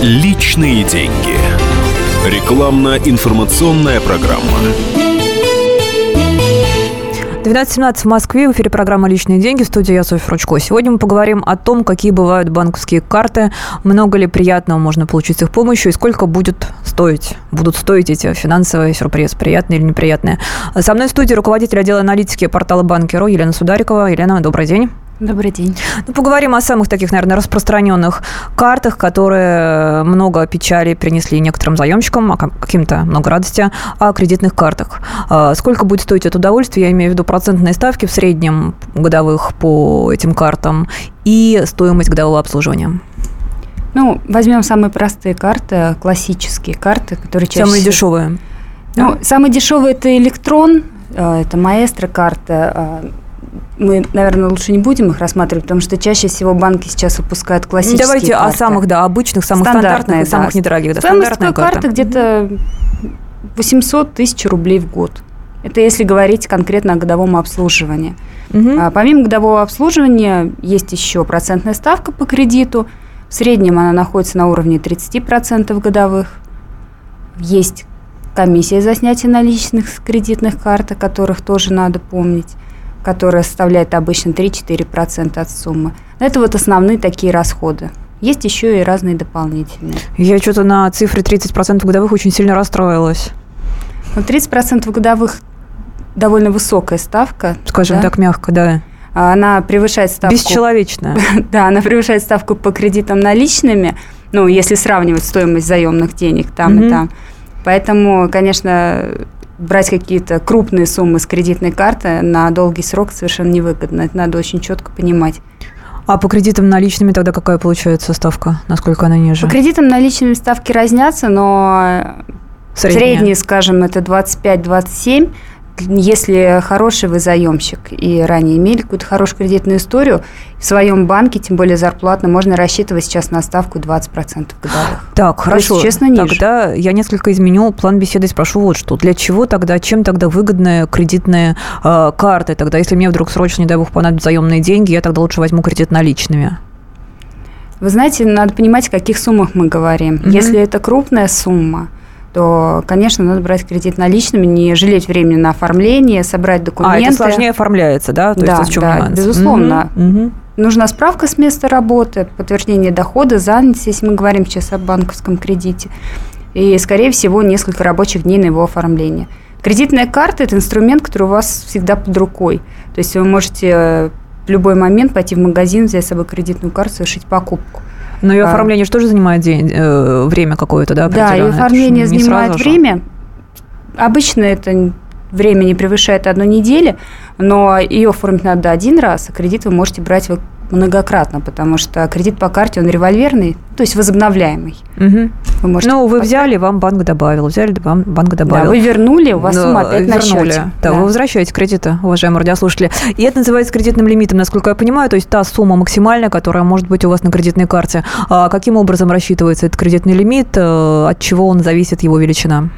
Личные деньги. Рекламно-информационная программа. 12.17 в Москве. В эфире программа «Личные деньги». В студии я, Софья Ручко. Сегодня мы поговорим о том, какие бывают банковские карты, много ли приятного можно получить с их помощью и сколько будет стоить, будут стоить эти финансовые сюрпризы, приятные или неприятные. Со мной в студии руководитель отдела аналитики портала Банкиру Елена Сударикова. Елена, добрый день. Добрый день. Ну, поговорим о самых таких, наверное, распространенных картах, которые много печали принесли некоторым заемщикам, а каким-то много радости, о кредитных картах. А сколько будет стоить это удовольствие? Я имею в виду процентные ставки в среднем годовых по этим картам и стоимость годового обслуживания. Ну, возьмем самые простые карты, классические карты, которые чаще Самые дешевые. Ну, да? самые дешевые это электрон, э, это маэстро карта, э, мы, наверное, лучше не будем их рассматривать, потому что чаще всего банки сейчас выпускают классические Давайте карты. о самых, да, обычных, самых стандартных и самых недорогих. Да, Стоимость такой карты где-то 800 тысяч рублей в год. Это если говорить конкретно о годовом обслуживании. Угу. А, помимо годового обслуживания есть еще процентная ставка по кредиту. В среднем она находится на уровне 30% годовых. Есть комиссия за снятие наличных с кредитных карт, о которых тоже надо помнить которая составляет обычно 3-4% от суммы. Это вот основные такие расходы. Есть еще и разные дополнительные. Я что-то на цифре 30% годовых очень сильно расстроилась. Ну, 30% годовых довольно высокая ставка. Скажем да? так, мягко, да. Она превышает ставку... Бесчеловечная. да, она превышает ставку по кредитам наличными, ну, если сравнивать стоимость заемных денег там mm-hmm. и там. Поэтому, конечно, брать какие-то крупные суммы с кредитной карты на долгий срок совершенно невыгодно. Это надо очень четко понимать. А по кредитам наличными тогда какая получается ставка? Насколько она ниже? По кредитам наличными ставки разнятся, но средние, средние скажем, это 25-27 если хороший вы заемщик и ранее имели какую-то хорошую кредитную историю, в своем банке, тем более зарплатно, можно рассчитывать сейчас на ставку 20% годовых. Так, хорошо. Есть, честно, ниже. Тогда я несколько изменю план беседы и спрошу вот что. Для чего тогда, чем тогда выгодные кредитные э, карты? Тогда, если мне вдруг срочно, не дай бог, понадобятся заемные деньги, я тогда лучше возьму кредит наличными. Вы знаете, надо понимать, о каких суммах мы говорим. Mm-hmm. Если это крупная сумма, то, конечно, надо брать кредит наличными, не жалеть времени на оформление, собрать документы. А, это сложнее оформляется, да? То да, есть, да, безусловно. Угу. Нужна справка с места работы, подтверждение дохода, занятости, если мы говорим сейчас о банковском кредите. И, скорее всего, несколько рабочих дней на его оформление. Кредитная карта – это инструмент, который у вас всегда под рукой. То есть вы можете в любой момент пойти в магазин, взять с собой кредитную карту, совершить покупку. Но ее а. оформление же тоже занимает день, э, время какое-то, да? Да, ее оформление занимает время. Обычно это время не превышает одну неделю, но ее оформить надо один раз, а кредит вы можете брать многократно, потому что кредит по карте, он револьверный, то есть возобновляемый. Угу. Вы можете ну, вы взяли, вам банк добавил, взяли, вам банк добавил. Да, вы вернули, у вас Но, сумма опять вернули. на счете. Да, да, вы возвращаете кредиты, уважаемые радиослушатели. И это называется кредитным лимитом, насколько я понимаю, то есть та сумма максимальная, которая может быть у вас на кредитной карте. А каким образом рассчитывается этот кредитный лимит, э, от чего он зависит, его величина?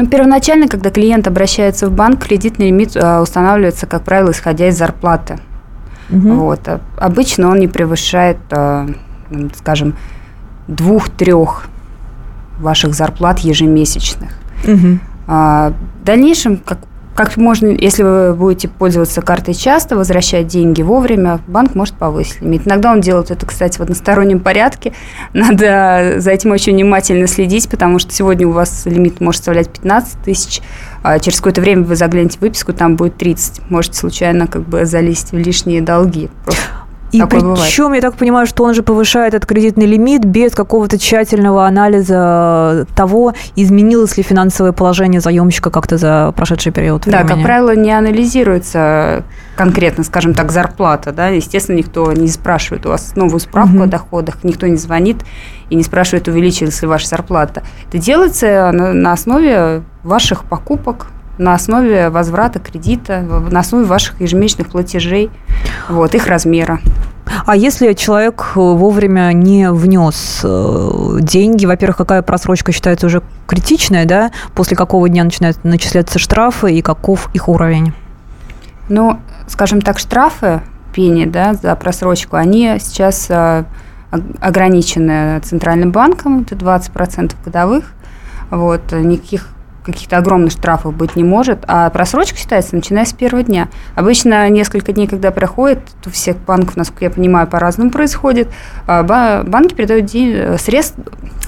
Ну, первоначально, когда клиент обращается в банк, кредитный лимит э, устанавливается, как правило, исходя из зарплаты. Угу. Вот. А обычно он не превышает, э, скажем, двух-трех ваших зарплат ежемесячных. Угу. в дальнейшем, как как можно, если вы будете пользоваться картой часто, возвращать деньги вовремя, банк может повысить лимит. Иногда он делает это, кстати, в одностороннем порядке. Надо за этим очень внимательно следить, потому что сегодня у вас лимит может составлять 15 тысяч, а через какое-то время вы заглянете в выписку, там будет 30. Можете случайно как бы залезть в лишние долги. Просто и Такое причем, бывает. я так понимаю, что он же повышает этот кредитный лимит без какого-то тщательного анализа того, изменилось ли финансовое положение заемщика как-то за прошедший период времени. Да, как правило, не анализируется конкретно, скажем так, зарплата. Да? Естественно, никто не спрашивает у вас новую справку угу. о доходах, никто не звонит и не спрашивает, увеличилась ли ваша зарплата. Это делается на, на основе ваших покупок, на основе возврата кредита, на основе ваших ежемесячных платежей, вот, их размера. А если человек вовремя не внес э, деньги, во-первых, какая просрочка считается уже критичная, да? После какого дня начинают начисляться штрафы и каков их уровень? Ну, скажем так, штрафы, пени, да, за просрочку, они сейчас э, ограничены Центральным банком, это 20% годовых. Вот, никаких каких-то огромных штрафов быть не может, а просрочка считается начиная с первого дня. Обычно несколько дней, когда проходит, у всех банков, насколько я понимаю, по-разному происходит, а банки передают средств,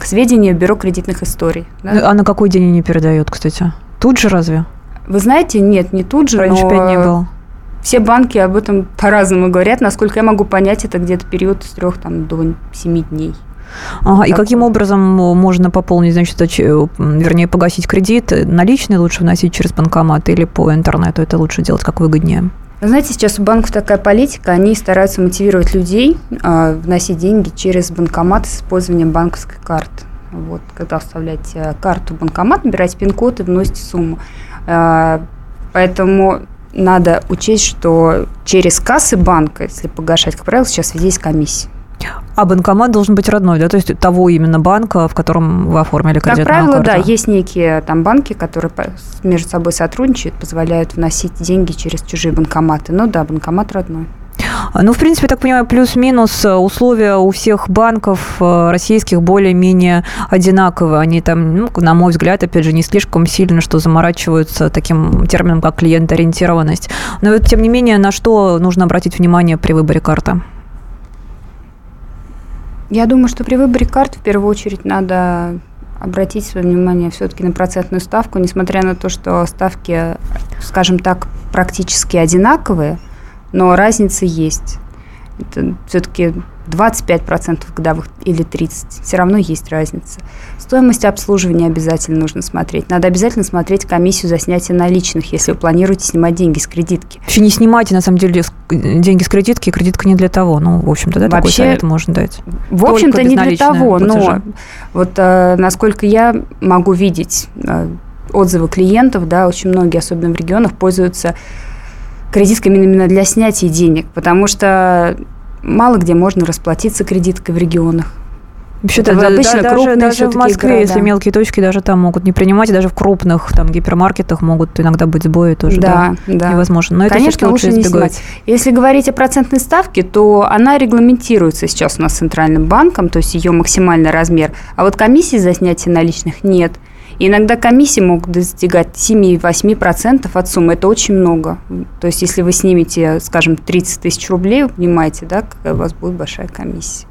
сведения в бюро кредитных историй. Да? А на какой день они передают, кстати? Тут же разве? Вы знаете, нет, не тут же, Раньше но... 5 не было. Все банки об этом по-разному говорят. Насколько я могу понять, это где-то период с трех там, до семи дней. Ага, и каким образом можно пополнить, значит, вернее, погасить кредит? Наличные лучше вносить через банкомат или по интернету? Это лучше делать как выгоднее? знаете, сейчас у банков такая политика, они стараются мотивировать людей э, вносить деньги через банкомат с использованием банковской карты. Вот, когда вставляете э, карту в банкомат, набираете пин-код и вносите сумму. Э, поэтому надо учесть, что через кассы банка, если погашать, как правило, сейчас везде есть комиссия. А банкомат должен быть родной, да, то есть того именно банка, в котором вы оформили кредитную Как правило, карту. да, есть некие там банки, которые между собой сотрудничают, позволяют вносить деньги через чужие банкоматы. Ну да, банкомат родной. Ну, в принципе, так понимаю, плюс-минус э, условия у всех банков э, российских более-менее одинаковые. Они там, ну, на мой взгляд, опять же, не слишком сильно, что заморачиваются таким термином, как клиентоориентированность. Но, тем не менее, на что нужно обратить внимание при выборе карты? Я думаю, что при выборе карт в первую очередь надо обратить свое внимание все-таки на процентную ставку, несмотря на то, что ставки, скажем так, практически одинаковые, но разница есть. Это все-таки 25% годовых или 30%. Все равно есть разница. Стоимость обслуживания обязательно нужно смотреть. Надо обязательно смотреть комиссию за снятие наличных, если вы планируете снимать деньги с кредитки. Вообще не снимайте, на самом деле, деньги с кредитки. Кредитка не для того. Ну, в общем-то, да, Вообще, такой совет можно дать. В общем-то, не для того. Но вот э, насколько я могу видеть э, отзывы клиентов, да, очень многие, особенно в регионах, пользуются кредитками именно для снятия денег, потому что мало где можно расплатиться кредиткой в регионах. Вообще-то да, обычно да, крупные даже, даже в Москве, города. если мелкие точки, даже там могут не принимать, и даже в крупных там гипермаркетах могут иногда быть сбои тоже. Да, да, да. невозможно. Но Конечно, это лучше не избегать. Снимать. Если говорить о процентной ставке, то она регламентируется сейчас у нас Центральным банком, то есть ее максимальный размер. А вот комиссии за снятие наличных нет. Иногда комиссии могут достигать 7-8% от суммы. Это очень много. То есть, если вы снимете, скажем, 30 тысяч рублей, понимаете, да, какая у вас будет большая комиссия.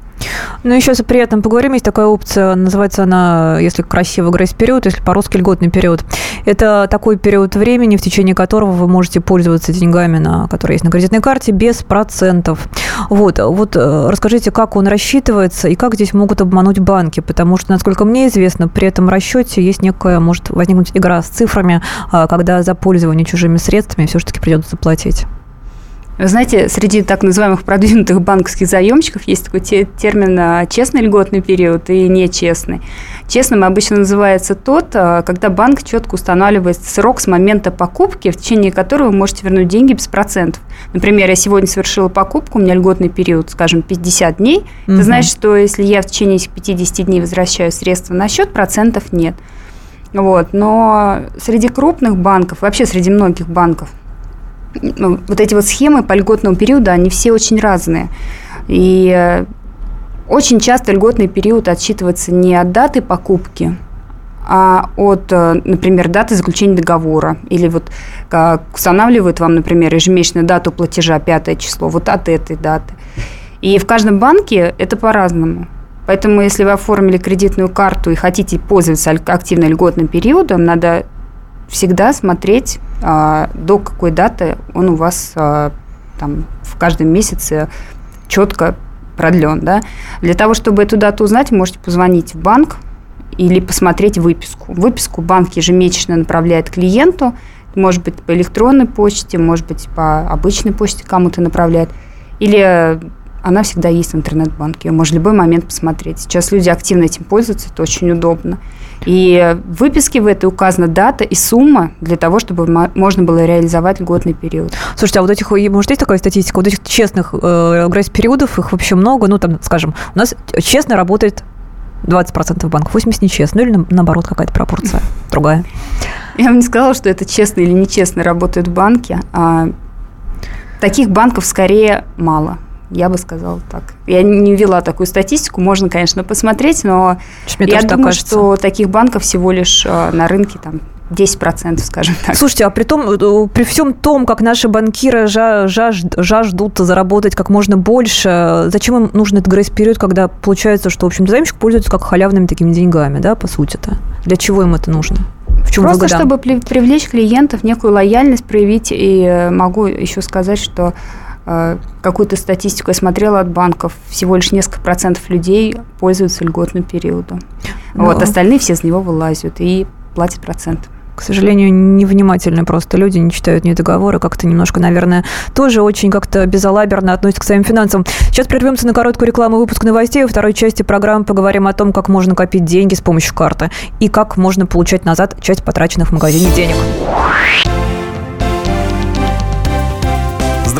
Ну, еще при этом поговорим. Есть такая опция, называется она, если красиво, грейс-период, если по-русски льготный период. Это такой период времени, в течение которого вы можете пользоваться деньгами, на, которые есть на кредитной карте, без процентов. Вот, вот э, расскажите, как он рассчитывается и как здесь могут обмануть банки, потому что, насколько мне известно, при этом расчете есть некая, может возникнуть игра с цифрами, а, когда за пользование чужими средствами все-таки придется платить. Вы знаете, среди так называемых продвинутых банковских заемщиков есть такой термин а, «честный льготный период» и «нечестный». Честным обычно называется тот, а, когда банк четко устанавливает срок с момента покупки, в течение которого вы можете вернуть деньги без процентов. Например, я сегодня совершила покупку, у меня льготный период, скажем, 50 дней. Угу. Это значит, что если я в течение этих 50 дней возвращаю средства на счет, процентов нет. Вот. Но среди крупных банков, вообще среди многих банков – вот эти вот схемы по льготному периоду, они все очень разные. И э, очень часто льготный период отсчитывается не от даты покупки, а от, э, например, даты заключения договора. Или вот как устанавливают вам, например, ежемесячную дату платежа, пятое число, вот от этой даты. И в каждом банке это по-разному. Поэтому, если вы оформили кредитную карту и хотите пользоваться активно льготным периодом, надо всегда смотреть, до какой даты он у вас а, там, в каждом месяце четко продлен. Да? Для того, чтобы эту дату узнать, можете позвонить в банк или посмотреть выписку. Выписку банк ежемесячно направляет клиенту, может быть, по электронной почте, может быть, по обычной почте кому-то направляет. Или она всегда есть в интернет-банке, ее можно в любой момент посмотреть. Сейчас люди активно этим пользуются, это очень удобно. И в выписке в этой указана дата и сумма для того, чтобы можно было реализовать льготный период. Слушайте, а вот этих, может, есть такая статистика, вот этих честных э, грейс-периодов, их вообще много, ну, там, скажем, у нас честно работает 20% банков, 80% нечестно, ну, или наоборот какая-то пропорция другая? Я бы не сказала, что это честно или нечестно работают банки. А таких банков скорее мало Я бы сказала так. Я не вела такую статистику, можно, конечно, посмотреть, но Мне я думаю, что таких банков всего лишь э, на рынке там 10%, скажем так. Слушайте, а при, том, э, при всем том, как наши банкиры жаж, жаждут заработать как можно больше, зачем им нужен этот грейс-период, когда получается, что, в общем, заемщик пользуется как халявными такими деньгами, да, по сути-то? Для чего им это нужно? В чем Просто выгода? чтобы привлечь клиентов, некую лояльность проявить. И э, могу еще сказать, что какую-то статистику я смотрела от банков, всего лишь несколько процентов людей пользуются льготным периодом. Но... Вот, остальные все с него вылазят и платят процент к сожалению, невнимательны просто люди, не читают ни договоры, как-то немножко, наверное, тоже очень как-то безалаберно относятся к своим финансам. Сейчас прервемся на короткую рекламу выпуск новостей. Во второй части программы поговорим о том, как можно копить деньги с помощью карты и как можно получать назад часть потраченных в магазине денег.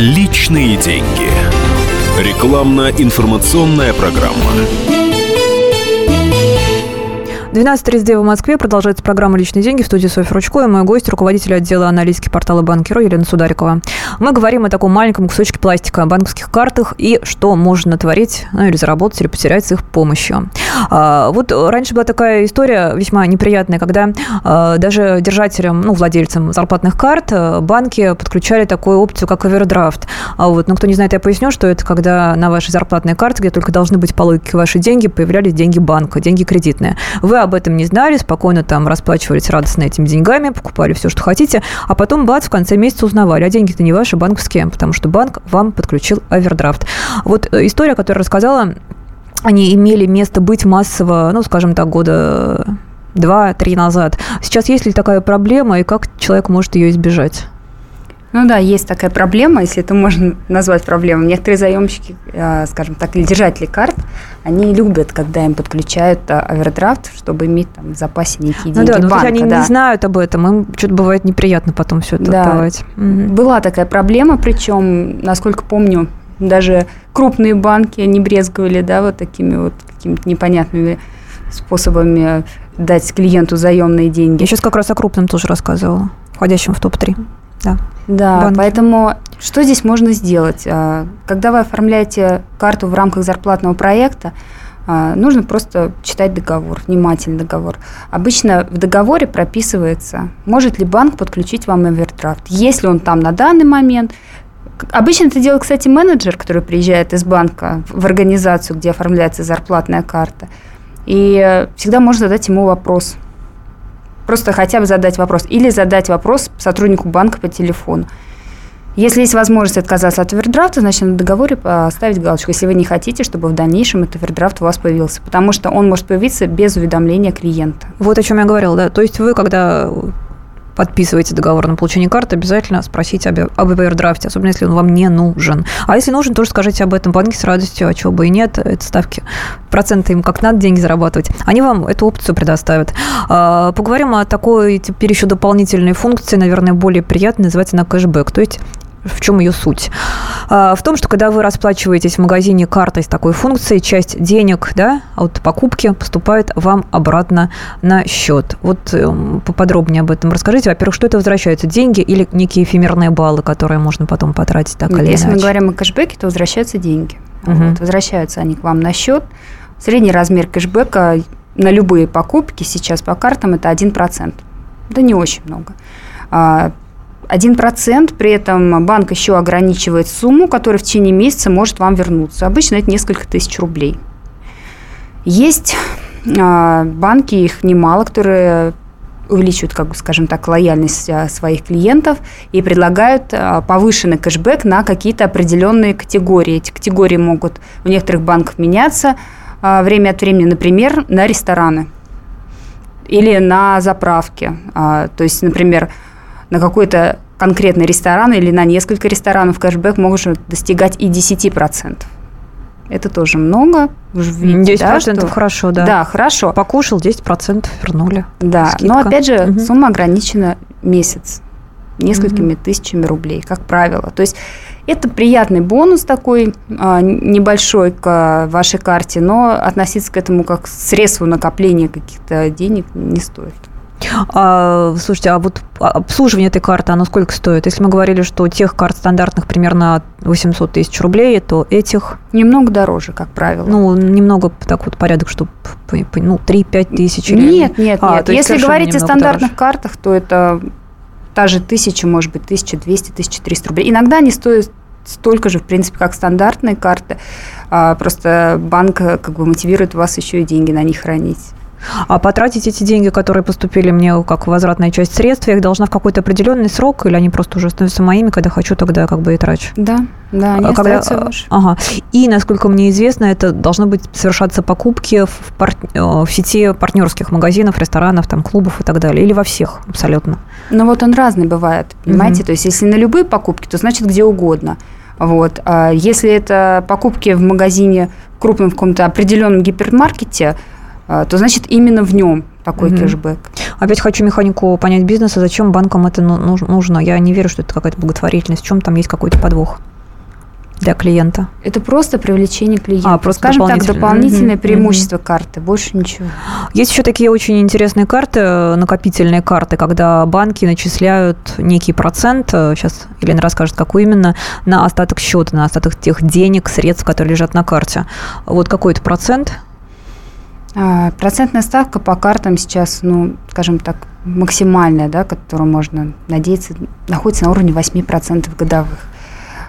Личные деньги. Рекламно-информационная программа. 12.39 в Москве. Продолжается программа «Личные деньги» в студии Софья Ручко и мой гость, руководитель отдела аналитики портала Банкиро Елена Сударикова. Мы говорим о таком маленьком кусочке пластика, банковских картах и что можно творить, ну, или заработать, или потерять с их помощью. А, вот раньше была такая история весьма неприятная, когда а, даже держателям, ну, владельцам зарплатных карт а, банки подключали такую опцию, как овердрафт. А вот, ну, кто не знает, я поясню, что это когда на вашей зарплатной карте, где только должны быть по логике ваши деньги, появлялись деньги банка, деньги кредитные. Вы об этом не знали, спокойно там расплачивались радостно этими деньгами, покупали все, что хотите, а потом, бац, в конце месяца узнавали, а деньги-то не ваши, банковские, потому что банк вам подключил овердрафт. Вот э, история, которую рассказала, они имели место быть массово, ну, скажем так, года два-три назад. Сейчас есть ли такая проблема, и как человек может ее избежать? Ну да, есть такая проблема, если это можно назвать проблемой. Некоторые заемщики, э, скажем так, или держатели карт, они любят, когда им подключают э, овердрафт, чтобы иметь там в запасе некие деньги ну да, банка. они да. не знают об этом, им что-то бывает неприятно потом все это да. отдавать. Угу. Была такая проблема, причем, насколько помню, даже крупные банки не брезговали, да, вот такими вот какими-то непонятными способами дать клиенту заемные деньги. Я сейчас как раз о крупном тоже рассказывала, входящем в топ-3. Да. Да, банки. поэтому что здесь можно сделать? А, когда вы оформляете карту в рамках зарплатного проекта, а, нужно просто читать договор, внимательно договор. Обычно в договоре прописывается, может ли банк подключить вам овердрафт. Если он там на данный момент, Обычно это делает, кстати, менеджер, который приезжает из банка в организацию, где оформляется зарплатная карта. И всегда можно задать ему вопрос – Просто хотя бы задать вопрос. Или задать вопрос сотруднику банка по телефону. Если есть возможность отказаться от овердрафта, значит, на договоре поставить галочку, если вы не хотите, чтобы в дальнейшем этот овердрафт у вас появился. Потому что он может появиться без уведомления клиента. Вот о чем я говорила, да. То есть вы, когда подписываете договор на получение карты, обязательно спросите об, об овердрафте, особенно если он вам не нужен. А если нужен, тоже скажите об этом банке с радостью, а чего бы и нет, это ставки, проценты им как надо деньги зарабатывать. Они вам эту опцию предоставят. А, поговорим о такой теперь еще дополнительной функции, наверное, более приятной, называется она кэшбэк. То есть в чем ее суть? А, в том, что когда вы расплачиваетесь в магазине картой с такой функцией, часть денег да, от покупки поступает вам обратно на счет. Вот эм, поподробнее об этом расскажите. Во-первых, что это возвращаются? Деньги или некие эфемерные баллы, которые можно потом потратить так Нет, или Если иначе? мы говорим о кэшбэке, то возвращаются деньги. Угу. Вот, возвращаются они к вам на счет. Средний размер кэшбэка на любые покупки сейчас по картам это 1%. Это не очень много. А, 1%, при этом банк еще ограничивает сумму, которая в течение месяца может вам вернуться. Обычно это несколько тысяч рублей. Есть а, банки, их немало, которые увеличивают, как бы, скажем так, лояльность а, своих клиентов и предлагают а, повышенный кэшбэк на какие-то определенные категории. Эти категории могут у некоторых банков меняться время от времени, например, на рестораны или на заправки. То есть, например, на какой-то конкретный ресторан или на несколько ресторанов кэшбэк может достигать и 10%. Это тоже много. Видите, 10% да, что... хорошо, да. Да, хорошо. Покушал, 10% вернули. Да, Скидка. но опять же, угу. сумма ограничена месяц несколькими угу. тысячами рублей, как правило. То есть это приятный бонус такой а, небольшой к вашей карте, но относиться к этому как к средству накопления каких-то денег не стоит. А, слушайте, а вот обслуживание этой карты, оно сколько стоит? Если мы говорили, что у тех карт стандартных примерно 800 тысяч рублей, то этих... Немного дороже, как правило. Ну, немного так вот порядок, что ну, 3-5 тысяч? Нет, или... нет, а, нет. Если говорить о стандартных дороже. картах, то это та же тысяча, может быть, 1200, 1300 рублей. Иногда они стоят столько же, в принципе, как стандартные карты. А, просто банк э, как бы мотивирует вас еще и деньги на них хранить. А потратить эти деньги, которые поступили мне как возвратная часть средств, я их должна в какой-то определенный срок, или они просто уже становятся моими, когда хочу, тогда как бы и трачу? Да, да, они а когда, ваши. Ага. И, насколько мне известно, это должно быть совершаться покупки в, пар... Э, в сети партнерских магазинов, ресторанов, там, клубов и так далее, или во всех абсолютно? Ну вот он разный бывает, понимаете? Угу. То есть если на любые покупки, то значит где угодно. Вот. А если это покупки в магазине крупном в каком-то определенном гипермаркете, а, то значит именно в нем такой угу. кэшбэк. Опять хочу механику понять бизнеса, зачем банкам это ну, нужно. Я не верю, что это какая-то благотворительность. В чем там есть какой-то подвох? для клиента? Это просто привлечение клиента. А, просто Скажем так, дополнительное mm-hmm. преимущество mm-hmm. карты, больше ничего. Есть еще такие очень интересные карты, накопительные карты, когда банки начисляют некий процент, сейчас Елена расскажет, какой именно, на остаток счета, на остаток тех денег, средств, которые лежат на карте. Вот какой-то процент а, процентная ставка по картам сейчас, ну, скажем так, максимальная, да, которую можно надеяться, находится на уровне 8% годовых.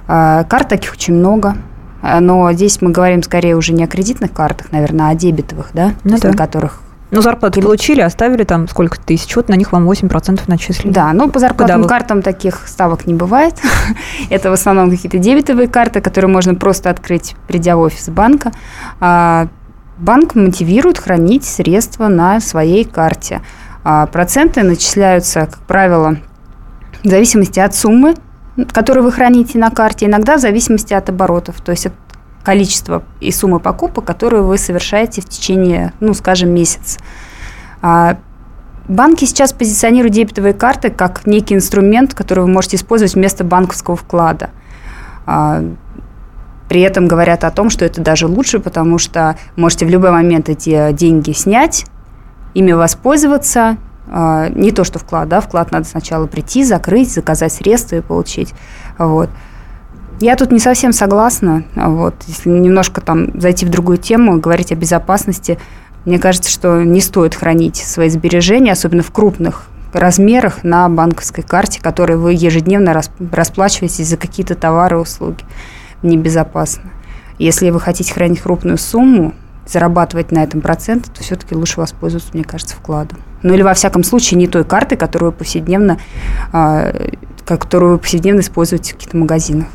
А, карт таких очень много, а, но здесь мы говорим скорее уже не о кредитных картах, наверное, а о дебетовых, да, ну, да. на которых ну, зарплату получили, оставили там сколько тысяч, вот на них вам 8% начислили. Да, ну, по зарплатным Годовых. картам таких ставок не бывает. Это в основном какие-то дебетовые карты, которые можно просто открыть, придя в офис банка банк мотивирует хранить средства на своей карте. А проценты начисляются, как правило, в зависимости от суммы, которую вы храните на карте, иногда в зависимости от оборотов, то есть от количества и суммы покупок, которые вы совершаете в течение, ну, скажем, месяца. А банки сейчас позиционируют дебетовые карты как некий инструмент, который вы можете использовать вместо банковского вклада. При этом говорят о том, что это даже лучше, потому что можете в любой момент эти деньги снять, ими воспользоваться. А, не то, что вклад, да, вклад надо сначала прийти, закрыть, заказать средства и получить. Вот. Я тут не совсем согласна. Вот. Если немножко там зайти в другую тему, говорить о безопасности, мне кажется, что не стоит хранить свои сбережения, особенно в крупных размерах на банковской карте, которой вы ежедневно расплачиваетесь за какие-то товары и услуги небезопасно. Если вы хотите хранить крупную сумму, зарабатывать на этом процент, то все-таки лучше воспользоваться, мне кажется, вкладом. Ну или во всяком случае не той картой, которую вы повседневно, э, которую вы повседневно используете в каких-то магазинах.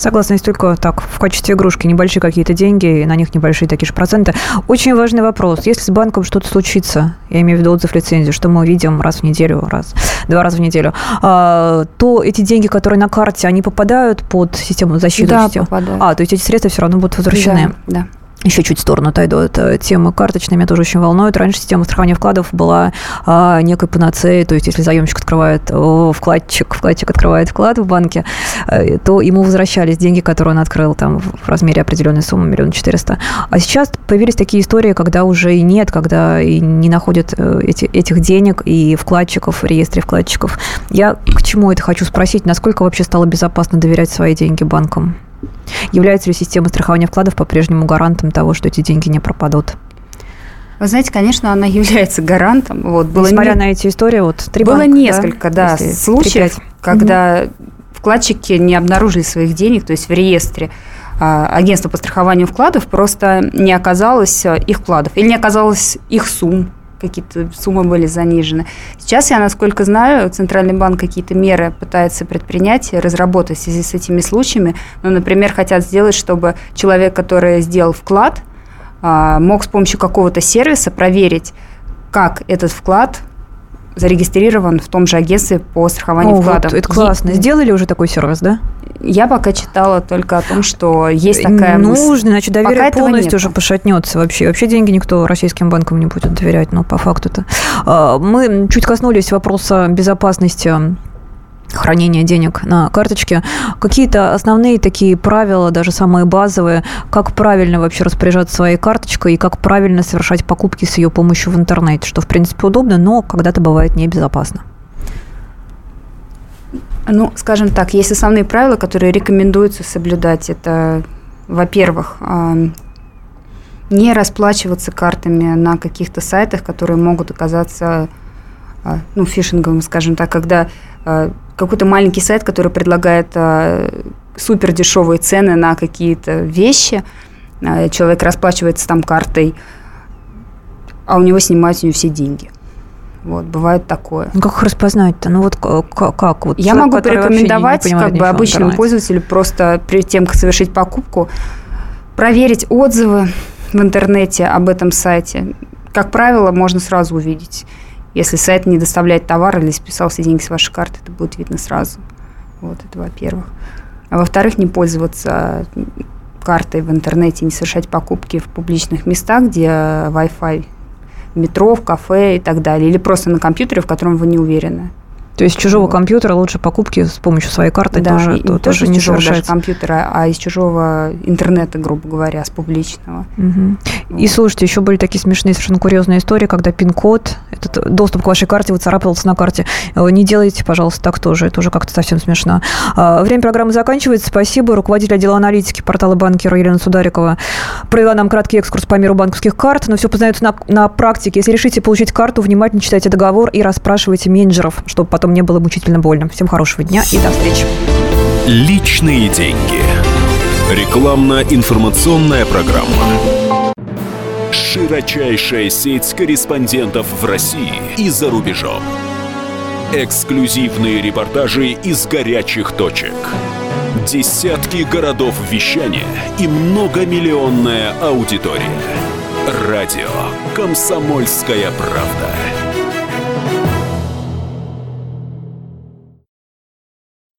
Согласна, есть только так, в качестве игрушки небольшие какие-то деньги, и на них небольшие такие же проценты. Очень важный вопрос. Если с банком что-то случится, я имею в виду отзыв лицензии, что мы видим раз в неделю, раз, два раза в неделю, а, то эти деньги, которые на карте, они попадают под систему защиты? Да, попадают. А, то есть эти средства все равно будут возвращены? Да, да еще чуть в сторону отойду. Это тема карточная меня тоже очень волнует. Раньше система страхования вкладов была а, некой панацеей, то есть если заемщик открывает, о, вкладчик, вкладчик открывает вклад в банке, э, то ему возвращались деньги, которые он открыл там в размере определенной суммы, миллион четыреста. А сейчас появились такие истории, когда уже и нет, когда и не находят э, эти, этих денег и вкладчиков в реестре вкладчиков. Я к чему это хочу спросить, насколько вообще стало безопасно доверять свои деньги банкам? Является ли система страхования вкладов по-прежнему гарантом того, что эти деньги не пропадут? Вы знаете, конечно, она является гарантом. Вот, было Несмотря не... на эти истории, вот три Было банка, несколько, да, да случаев, 3, когда угу. вкладчики не обнаружили своих денег, то есть в реестре а, агентства по страхованию вкладов просто не оказалось а, их вкладов или не оказалось их сумм какие-то суммы были занижены. Сейчас, я насколько знаю, Центральный банк какие-то меры пытается предпринять, разработать в связи с этими случаями. Ну, например, хотят сделать, чтобы человек, который сделал вклад, а, мог с помощью какого-то сервиса проверить, как этот вклад зарегистрирован в том же агентстве по страхованию О, вкладов. Вот, это классно. Сделали уже такой сервис, да? Я пока читала только о том, что есть такая Нужно, мысль. значит, доверие Пока полностью уже пошатнется вообще. Вообще деньги никто российским банкам не будет доверять, но по факту-то. А, Мы чуть коснулись вопроса безопасности хранения денег на карточке. Какие-то основные такие правила, даже самые базовые, как правильно вообще распоряжаться своей карточкой и как правильно совершать покупки с ее помощью в интернете, что, в принципе, удобно, но когда-то бывает небезопасно. Ну, скажем так, есть основные правила, которые рекомендуется соблюдать. Это, во-первых, не расплачиваться картами на каких-то сайтах, которые могут оказаться а, ну, фишинговым, скажем так, когда а, какой-то маленький сайт, который предлагает а, супер дешевые цены на какие-то вещи, человек расплачивается там картой, а у него снимают с нее все деньги. Вот, бывает такое. Ну, как их распознать-то? Ну, вот к- к- как? Вот Я могу вообще не- не порекомендовать как бы обычному интернете. пользователю просто перед тем, как совершить покупку, проверить отзывы в интернете об этом сайте. Как правило, можно сразу увидеть. Если сайт не доставляет товар или списал все деньги с вашей карты, это будет видно сразу. Вот это во-первых. А во-вторых, не пользоваться картой в интернете, не совершать покупки в публичных местах, где Wi-Fi в метро, в кафе и так далее. Или просто на компьютере, в котором вы не уверены. То есть с чужого Вот. компьютера лучше покупки с помощью своей карты Да, тоже, и то- тоже не чужого даже компьютера, а из чужого интернета, грубо говоря, с публичного. Мгм. И слушайте, еще были такие смешные, совершенно курьезные истории, когда пин-код, этот доступ к вашей карте выцарапывался на карте. Э, Не делайте, пожалуйста, так тоже. Это уже как-то совсем смешно. А, Время программы заканчивается. Спасибо. Руководитель отдела аналитики портала банкира Елена Сударикова провела нам краткий экскурс по миру банковских карт. Но все познается на, на практике. Если решите получить карту, внимательно читайте договор и расспрашивайте менеджеров, чтобы потом не было мучительно больно. Всем хорошего дня и до встречи. Личные деньги. Рекламно-информационная программа. Широчайшая сеть корреспондентов в России и за рубежом. Эксклюзивные репортажи из горячих точек. Десятки городов вещания и многомиллионная аудитория. Радио «Комсомольская правда».